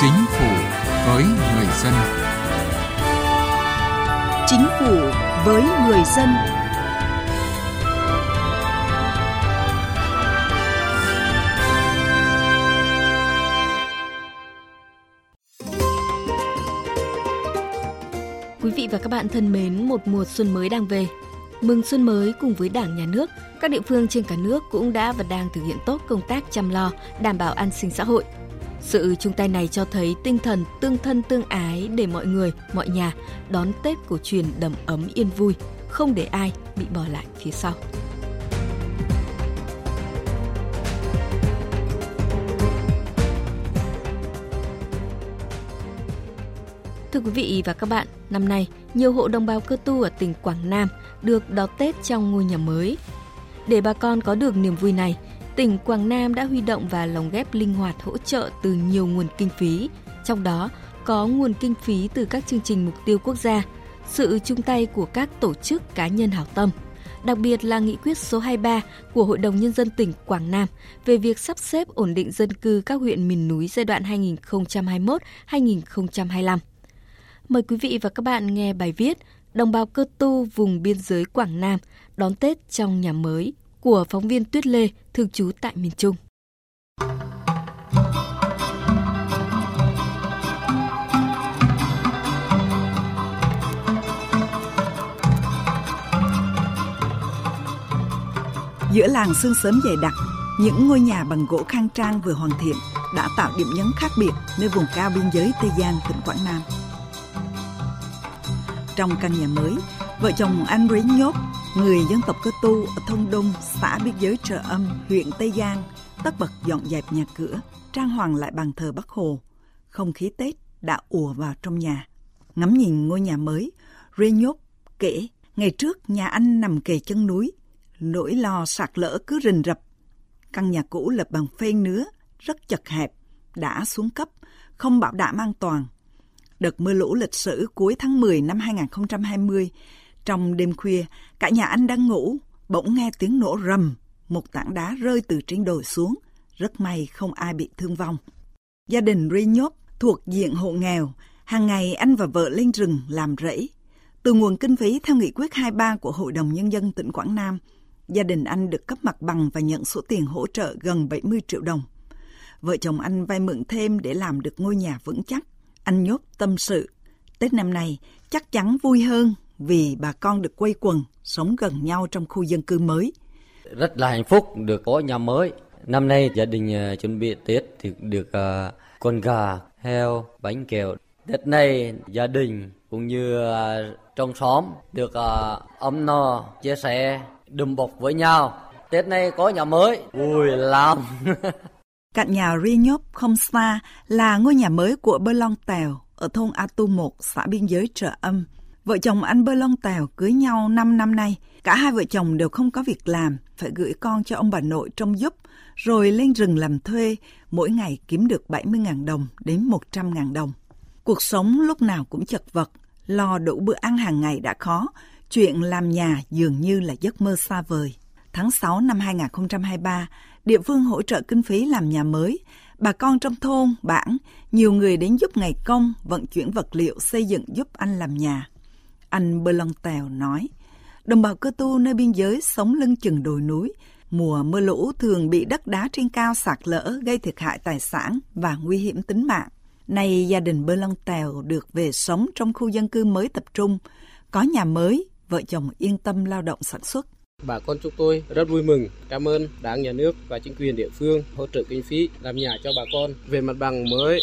Chính phủ với người dân. Chính phủ với người dân. Quý vị và các bạn thân mến, một mùa xuân mới đang về. Mừng xuân mới cùng với Đảng, Nhà nước, các địa phương trên cả nước cũng đã và đang thực hiện tốt công tác chăm lo, đảm bảo an sinh xã hội. Sự chung tay này cho thấy tinh thần tương thân tương ái để mọi người, mọi nhà đón Tết cổ truyền đầm ấm yên vui, không để ai bị bỏ lại phía sau. Thưa quý vị và các bạn, năm nay, nhiều hộ đồng bào cơ tu ở tỉnh Quảng Nam được đón Tết trong ngôi nhà mới. Để bà con có được niềm vui này, tỉnh Quảng Nam đã huy động và lồng ghép linh hoạt hỗ trợ từ nhiều nguồn kinh phí, trong đó có nguồn kinh phí từ các chương trình mục tiêu quốc gia, sự chung tay của các tổ chức cá nhân hảo tâm, đặc biệt là nghị quyết số 23 của Hội đồng Nhân dân tỉnh Quảng Nam về việc sắp xếp ổn định dân cư các huyện miền núi giai đoạn 2021-2025. Mời quý vị và các bạn nghe bài viết Đồng bào cơ tu vùng biên giới Quảng Nam đón Tết trong nhà mới của phóng viên Tuyết Lê, thường trú tại miền Trung. Giữa làng sương sớm dày đặc, những ngôi nhà bằng gỗ khang trang vừa hoàn thiện đã tạo điểm nhấn khác biệt nơi vùng cao biên giới Tây Giang, tỉnh Quảng Nam. Trong căn nhà mới, vợ chồng anh Rí Nhốt, người dân tộc cơ tu ở thôn Đông, xã biên giới Trợ Âm, huyện Tây Giang, tất bật dọn dẹp nhà cửa, trang hoàng lại bàn thờ Bắc Hồ. Không khí Tết đã ùa vào trong nhà. Ngắm nhìn ngôi nhà mới, Rí Nhốt kể, ngày trước nhà anh nằm kề chân núi, nỗi lo sạt lỡ cứ rình rập. Căn nhà cũ lập bằng phên nứa, rất chật hẹp, đã xuống cấp, không bảo đảm an toàn – đợt mưa lũ lịch sử cuối tháng 10 năm 2020. Trong đêm khuya, cả nhà anh đang ngủ, bỗng nghe tiếng nổ rầm, một tảng đá rơi từ trên đồi xuống. Rất may không ai bị thương vong. Gia đình Ri Nhốt thuộc diện hộ nghèo, hàng ngày anh và vợ lên rừng làm rẫy. Từ nguồn kinh phí theo nghị quyết 23 của Hội đồng Nhân dân tỉnh Quảng Nam, gia đình anh được cấp mặt bằng và nhận số tiền hỗ trợ gần 70 triệu đồng. Vợ chồng anh vay mượn thêm để làm được ngôi nhà vững chắc. Anh nhốt tâm sự, Tết năm nay chắc chắn vui hơn vì bà con được quây quần, sống gần nhau trong khu dân cư mới. Rất là hạnh phúc được có nhà mới. Năm nay gia đình uh, chuẩn bị Tết thì được uh, con gà, heo, bánh kẹo. Tết này gia đình cũng như uh, trong xóm được uh, ấm no, chia sẻ, đùm bọc với nhau. Tết này có nhà mới, vui lắm. Cạnh nhà Ri Nhốp không xa là ngôi nhà mới của Bơ Long Tèo ở thôn A Tu 1, xã biên giới Trợ Âm. Vợ chồng anh Bơ Long Tèo cưới nhau 5 năm nay. Cả hai vợ chồng đều không có việc làm, phải gửi con cho ông bà nội trông giúp, rồi lên rừng làm thuê, mỗi ngày kiếm được 70.000 đồng đến 100.000 đồng. Cuộc sống lúc nào cũng chật vật, lo đủ bữa ăn hàng ngày đã khó, chuyện làm nhà dường như là giấc mơ xa vời. Tháng 6 năm 2023, địa phương hỗ trợ kinh phí làm nhà mới. Bà con trong thôn, bản, nhiều người đến giúp ngày công, vận chuyển vật liệu xây dựng giúp anh làm nhà. Anh Bơ Long Tèo nói, đồng bào cơ tu nơi biên giới sống lưng chừng đồi núi, mùa mưa lũ thường bị đất đá trên cao sạt lỡ gây thiệt hại tài sản và nguy hiểm tính mạng. Nay gia đình Bơ Long Tèo được về sống trong khu dân cư mới tập trung, có nhà mới, vợ chồng yên tâm lao động sản xuất. Bà con chúng tôi rất vui mừng, cảm ơn Đảng, Nhà nước và chính quyền địa phương hỗ trợ kinh phí làm nhà cho bà con. Về mặt bằng mới,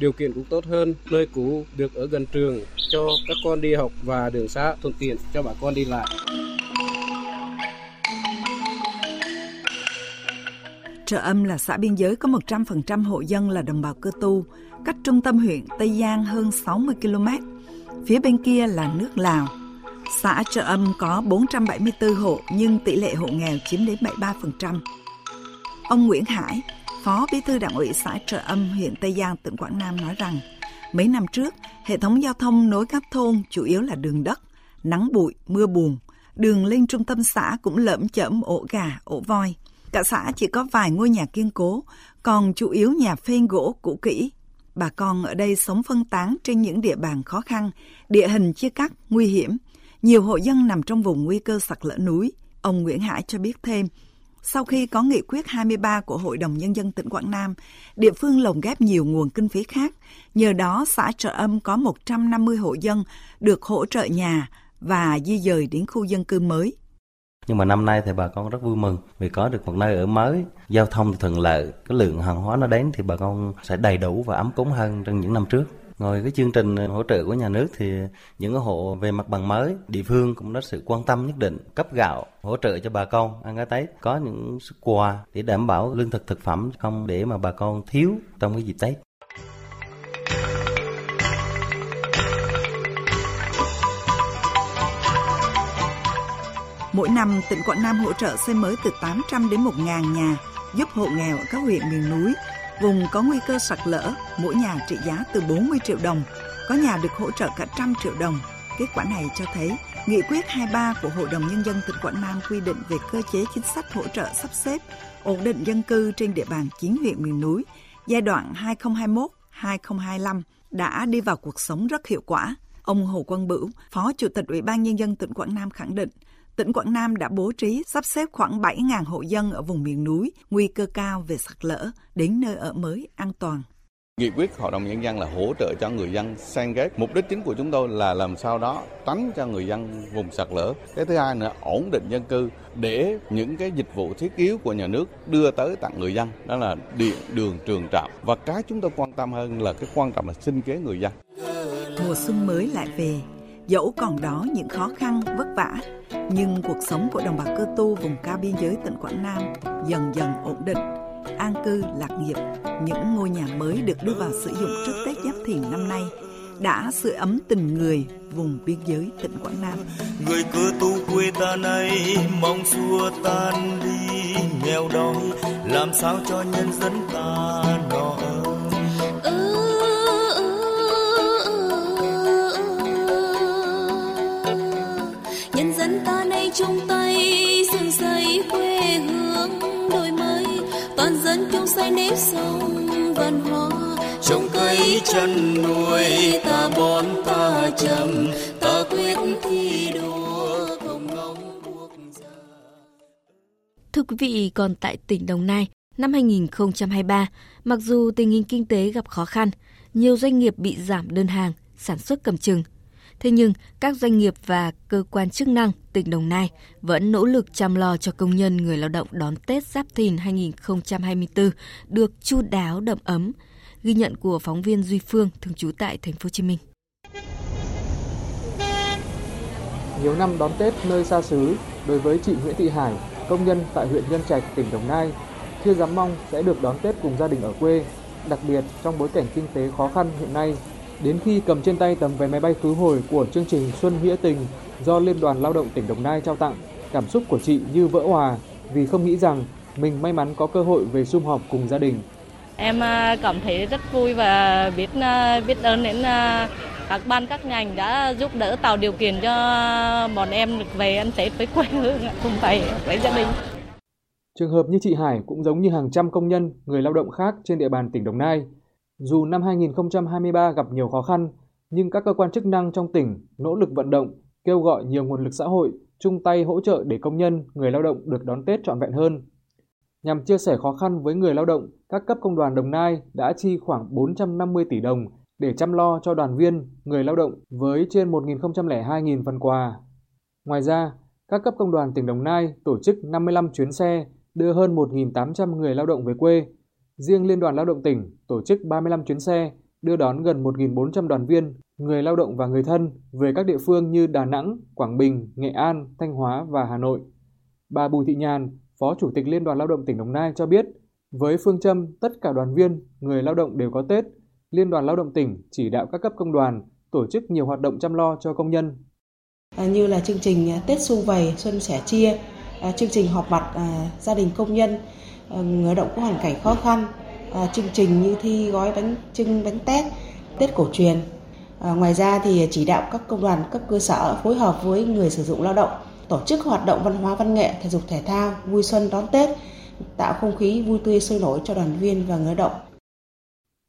điều kiện cũng tốt hơn, nơi cũ được ở gần trường cho các con đi học và đường xá thuận tiện cho bà con đi lại. Trợ Âm là xã biên giới có 100% hộ dân là đồng bào cơ tu, cách trung tâm huyện Tây Giang hơn 60 km. Phía bên kia là nước Lào, Xã Trợ Âm có 474 hộ nhưng tỷ lệ hộ nghèo chiếm đến 73%. Ông Nguyễn Hải, Phó Bí thư Đảng ủy xã Trợ Âm, huyện Tây Giang, tỉnh Quảng Nam nói rằng, mấy năm trước, hệ thống giao thông nối các thôn chủ yếu là đường đất, nắng bụi, mưa buồn. Đường lên trung tâm xã cũng lởm chởm ổ gà, ổ voi. Cả xã chỉ có vài ngôi nhà kiên cố, còn chủ yếu nhà phên gỗ cũ kỹ. bà con ở đây sống phân tán trên những địa bàn khó khăn, địa hình chia cắt, nguy hiểm. Nhiều hộ dân nằm trong vùng nguy cơ sạt lở núi. Ông Nguyễn Hải cho biết thêm, sau khi có nghị quyết 23 của Hội đồng Nhân dân tỉnh Quảng Nam, địa phương lồng ghép nhiều nguồn kinh phí khác. Nhờ đó, xã Trợ Âm có 150 hộ dân được hỗ trợ nhà và di dời đến khu dân cư mới. Nhưng mà năm nay thì bà con rất vui mừng vì có được một nơi ở mới, giao thông thì thuận lợi, cái lượng hàng hóa nó đến thì bà con sẽ đầy đủ và ấm cúng hơn trong những năm trước. Ngoài cái chương trình ờ, hỗ trợ của nhà nước thì những cái hộ về mặt bằng mới, địa phương cũng có sự quan tâm nhất định cấp gạo hỗ trợ cho bà con ăn cái Tết, có những xuất quà để đảm bảo lương thực thực phẩm không để mà bà con thiếu trong cái dịp Tết. Mỗi năm, tỉnh Quảng Nam hỗ trợ xây mới từ 800 đến 1.000 nhà, giúp hộ nghèo ở các huyện miền núi, vùng có nguy cơ sạt lở, mỗi nhà trị giá từ 40 triệu đồng, có nhà được hỗ trợ cả trăm triệu đồng. Kết quả này cho thấy, Nghị quyết 23 của Hội đồng Nhân dân tỉnh Quảng Nam quy định về cơ chế chính sách hỗ trợ sắp xếp, ổn định dân cư trên địa bàn 9 huyện miền núi giai đoạn 2021-2025 đã đi vào cuộc sống rất hiệu quả. Ông Hồ Quang Bửu, Phó Chủ tịch Ủy ban Nhân dân tỉnh Quảng Nam khẳng định, tỉnh Quảng Nam đã bố trí sắp xếp khoảng 7.000 hộ dân ở vùng miền núi, nguy cơ cao về sạt lở, đến nơi ở mới an toàn. Nghị quyết Hội đồng Nhân dân là hỗ trợ cho người dân san ghép. Mục đích chính của chúng tôi là làm sao đó tránh cho người dân vùng sạt lở. Cái thứ hai nữa ổn định dân cư để những cái dịch vụ thiết yếu của nhà nước đưa tới tặng người dân. Đó là điện, đường, trường trạm. Và cái chúng tôi quan tâm hơn là cái quan trọng là sinh kế người dân. Mùa xuân mới lại về, dẫu còn đó những khó khăn, vất vả, nhưng cuộc sống của đồng bào cơ tu vùng cao biên giới tỉnh Quảng Nam dần dần ổn định, an cư lạc nghiệp. Những ngôi nhà mới được đưa vào sử dụng trước Tết Giáp Thìn năm nay đã sưởi ấm tình người vùng biên giới tỉnh Quảng Nam. Người cơ tu quê ta này mong xua tan đi nghèo đói, làm sao cho nhân dân ta nay chung tay dựng xây quê hương đổi mới toàn dân chung say nếp sông văn hóa. Trồng cây chăn nuôi ta bón ta chăm ta quyết thi đua không ngóng buộc giờ. Thưa quý vị, còn tại tỉnh Đồng Nai, năm 2023, mặc dù tình hình kinh tế gặp khó khăn, nhiều doanh nghiệp bị giảm đơn hàng, sản xuất cầm chừng – Thế nhưng, các doanh nghiệp và cơ quan chức năng tỉnh Đồng Nai vẫn nỗ lực chăm lo cho công nhân người lao động đón Tết Giáp Thìn 2024 được chu đáo đậm ấm. Ghi nhận của phóng viên Duy Phương thường trú tại thành phố Hồ Chí Minh. Nhiều năm đón Tết nơi xa xứ, đối với chị Nguyễn Thị Hải, công nhân tại huyện Nhân Trạch, tỉnh Đồng Nai, chưa dám mong sẽ được đón Tết cùng gia đình ở quê, đặc biệt trong bối cảnh kinh tế khó khăn hiện nay Đến khi cầm trên tay tấm vé máy bay khứ hồi của chương trình Xuân Nghĩa Tình do Liên đoàn Lao động tỉnh Đồng Nai trao tặng, cảm xúc của chị như vỡ hòa vì không nghĩ rằng mình may mắn có cơ hội về sum họp cùng gia đình. Em à, cảm thấy rất vui và biết à, biết ơn đến à, các ban các ngành đã giúp đỡ tạo điều kiện cho bọn em được về ăn Tết với quê hương cùng thầy với gia đình. Trường hợp như chị Hải cũng giống như hàng trăm công nhân, người lao động khác trên địa bàn tỉnh Đồng Nai dù năm 2023 gặp nhiều khó khăn, nhưng các cơ quan chức năng trong tỉnh nỗ lực vận động, kêu gọi nhiều nguồn lực xã hội chung tay hỗ trợ để công nhân, người lao động được đón Tết trọn vẹn hơn. Nhằm chia sẻ khó khăn với người lao động, các cấp công đoàn Đồng Nai đã chi khoảng 450 tỷ đồng để chăm lo cho đoàn viên, người lao động với trên 1.002.000 phần quà. Ngoài ra, các cấp công đoàn tỉnh Đồng Nai tổ chức 55 chuyến xe đưa hơn 1.800 người lao động về quê Riêng Liên đoàn Lao động tỉnh tổ chức 35 chuyến xe đưa đón gần 1.400 đoàn viên, người lao động và người thân về các địa phương như Đà Nẵng, Quảng Bình, Nghệ An, Thanh Hóa và Hà Nội. Bà Bùi Thị Nhàn, Phó Chủ tịch Liên đoàn Lao động tỉnh Đồng Nai cho biết, với phương châm tất cả đoàn viên, người lao động đều có Tết, Liên đoàn Lao động tỉnh chỉ đạo các cấp công đoàn tổ chức nhiều hoạt động chăm lo cho công nhân. À, như là chương trình à, Tết xung Vầy, Xuân Sẻ Chia, à, chương trình họp mặt à, gia đình công nhân, Ờ, người động có hoàn cảnh khó khăn ờ, chương trình như thi gói bánh trưng bánh tét tết cổ truyền ờ, ngoài ra thì chỉ đạo các công đoàn cấp cơ sở phối hợp với người sử dụng lao động tổ chức hoạt động văn hóa văn nghệ thể dục thể thao vui xuân đón tết tạo không khí vui tươi sôi nổi cho đoàn viên và người động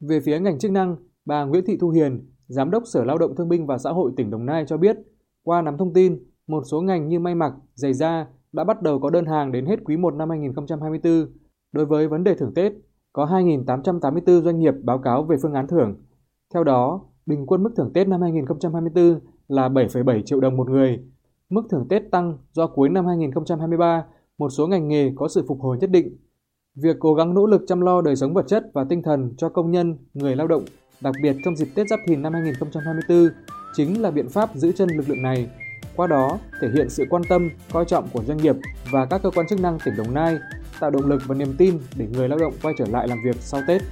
Về phía ngành chức năng, bà Nguyễn Thị Thu Hiền, Giám đốc Sở Lao động Thương binh và Xã hội tỉnh Đồng Nai cho biết, qua nắm thông tin, một số ngành như may mặc, giày da đã bắt đầu có đơn hàng đến hết quý 1 năm 2024. Đối với vấn đề thưởng Tết, có 2.884 doanh nghiệp báo cáo về phương án thưởng. Theo đó, bình quân mức thưởng Tết năm 2024 là 7,7 triệu đồng một người. Mức thưởng Tết tăng do cuối năm 2023, một số ngành nghề có sự phục hồi nhất định. Việc cố gắng nỗ lực chăm lo đời sống vật chất và tinh thần cho công nhân, người lao động, đặc biệt trong dịp Tết Giáp Thìn năm 2024, chính là biện pháp giữ chân lực lượng này. Qua đó, thể hiện sự quan tâm, coi trọng của doanh nghiệp và các cơ quan chức năng tỉnh Đồng Nai, tạo động lực và niềm tin để người lao động quay trở lại làm việc sau Tết.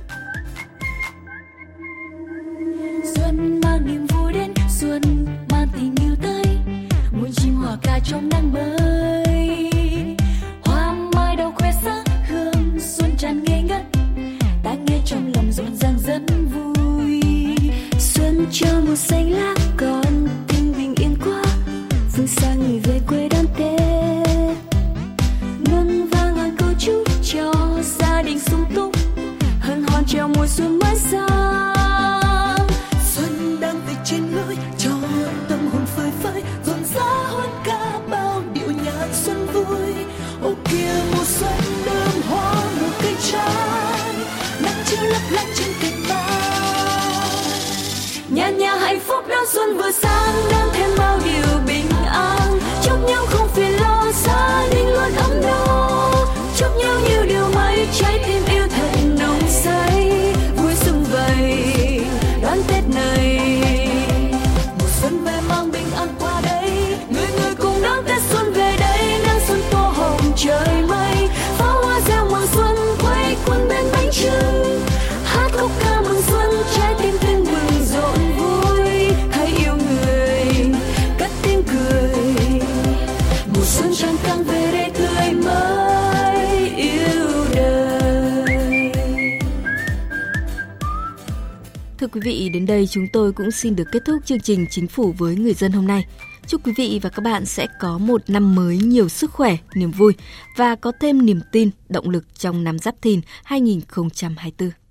Xuân mang niềm vui đến, xuân mang tình yêu tới, muôn chim hòa ca trong nắng về cho tâm hồn phơi phới, rộn rã hơn cả bao điệu nhạc xuân vui. Ô kia mùa xuân đơm hoa nụ cây trái, nắng chiếu lấp lánh trên cành mai. Nhà nhà hạnh phúc đón xuân vừa sang, đây quý vị, đến đây chúng tôi cũng xin được kết thúc chương trình Chính phủ với người dân hôm nay. Chúc quý vị và các bạn sẽ có một năm mới nhiều sức khỏe, niềm vui và có thêm niềm tin, động lực trong năm Giáp Thìn 2024.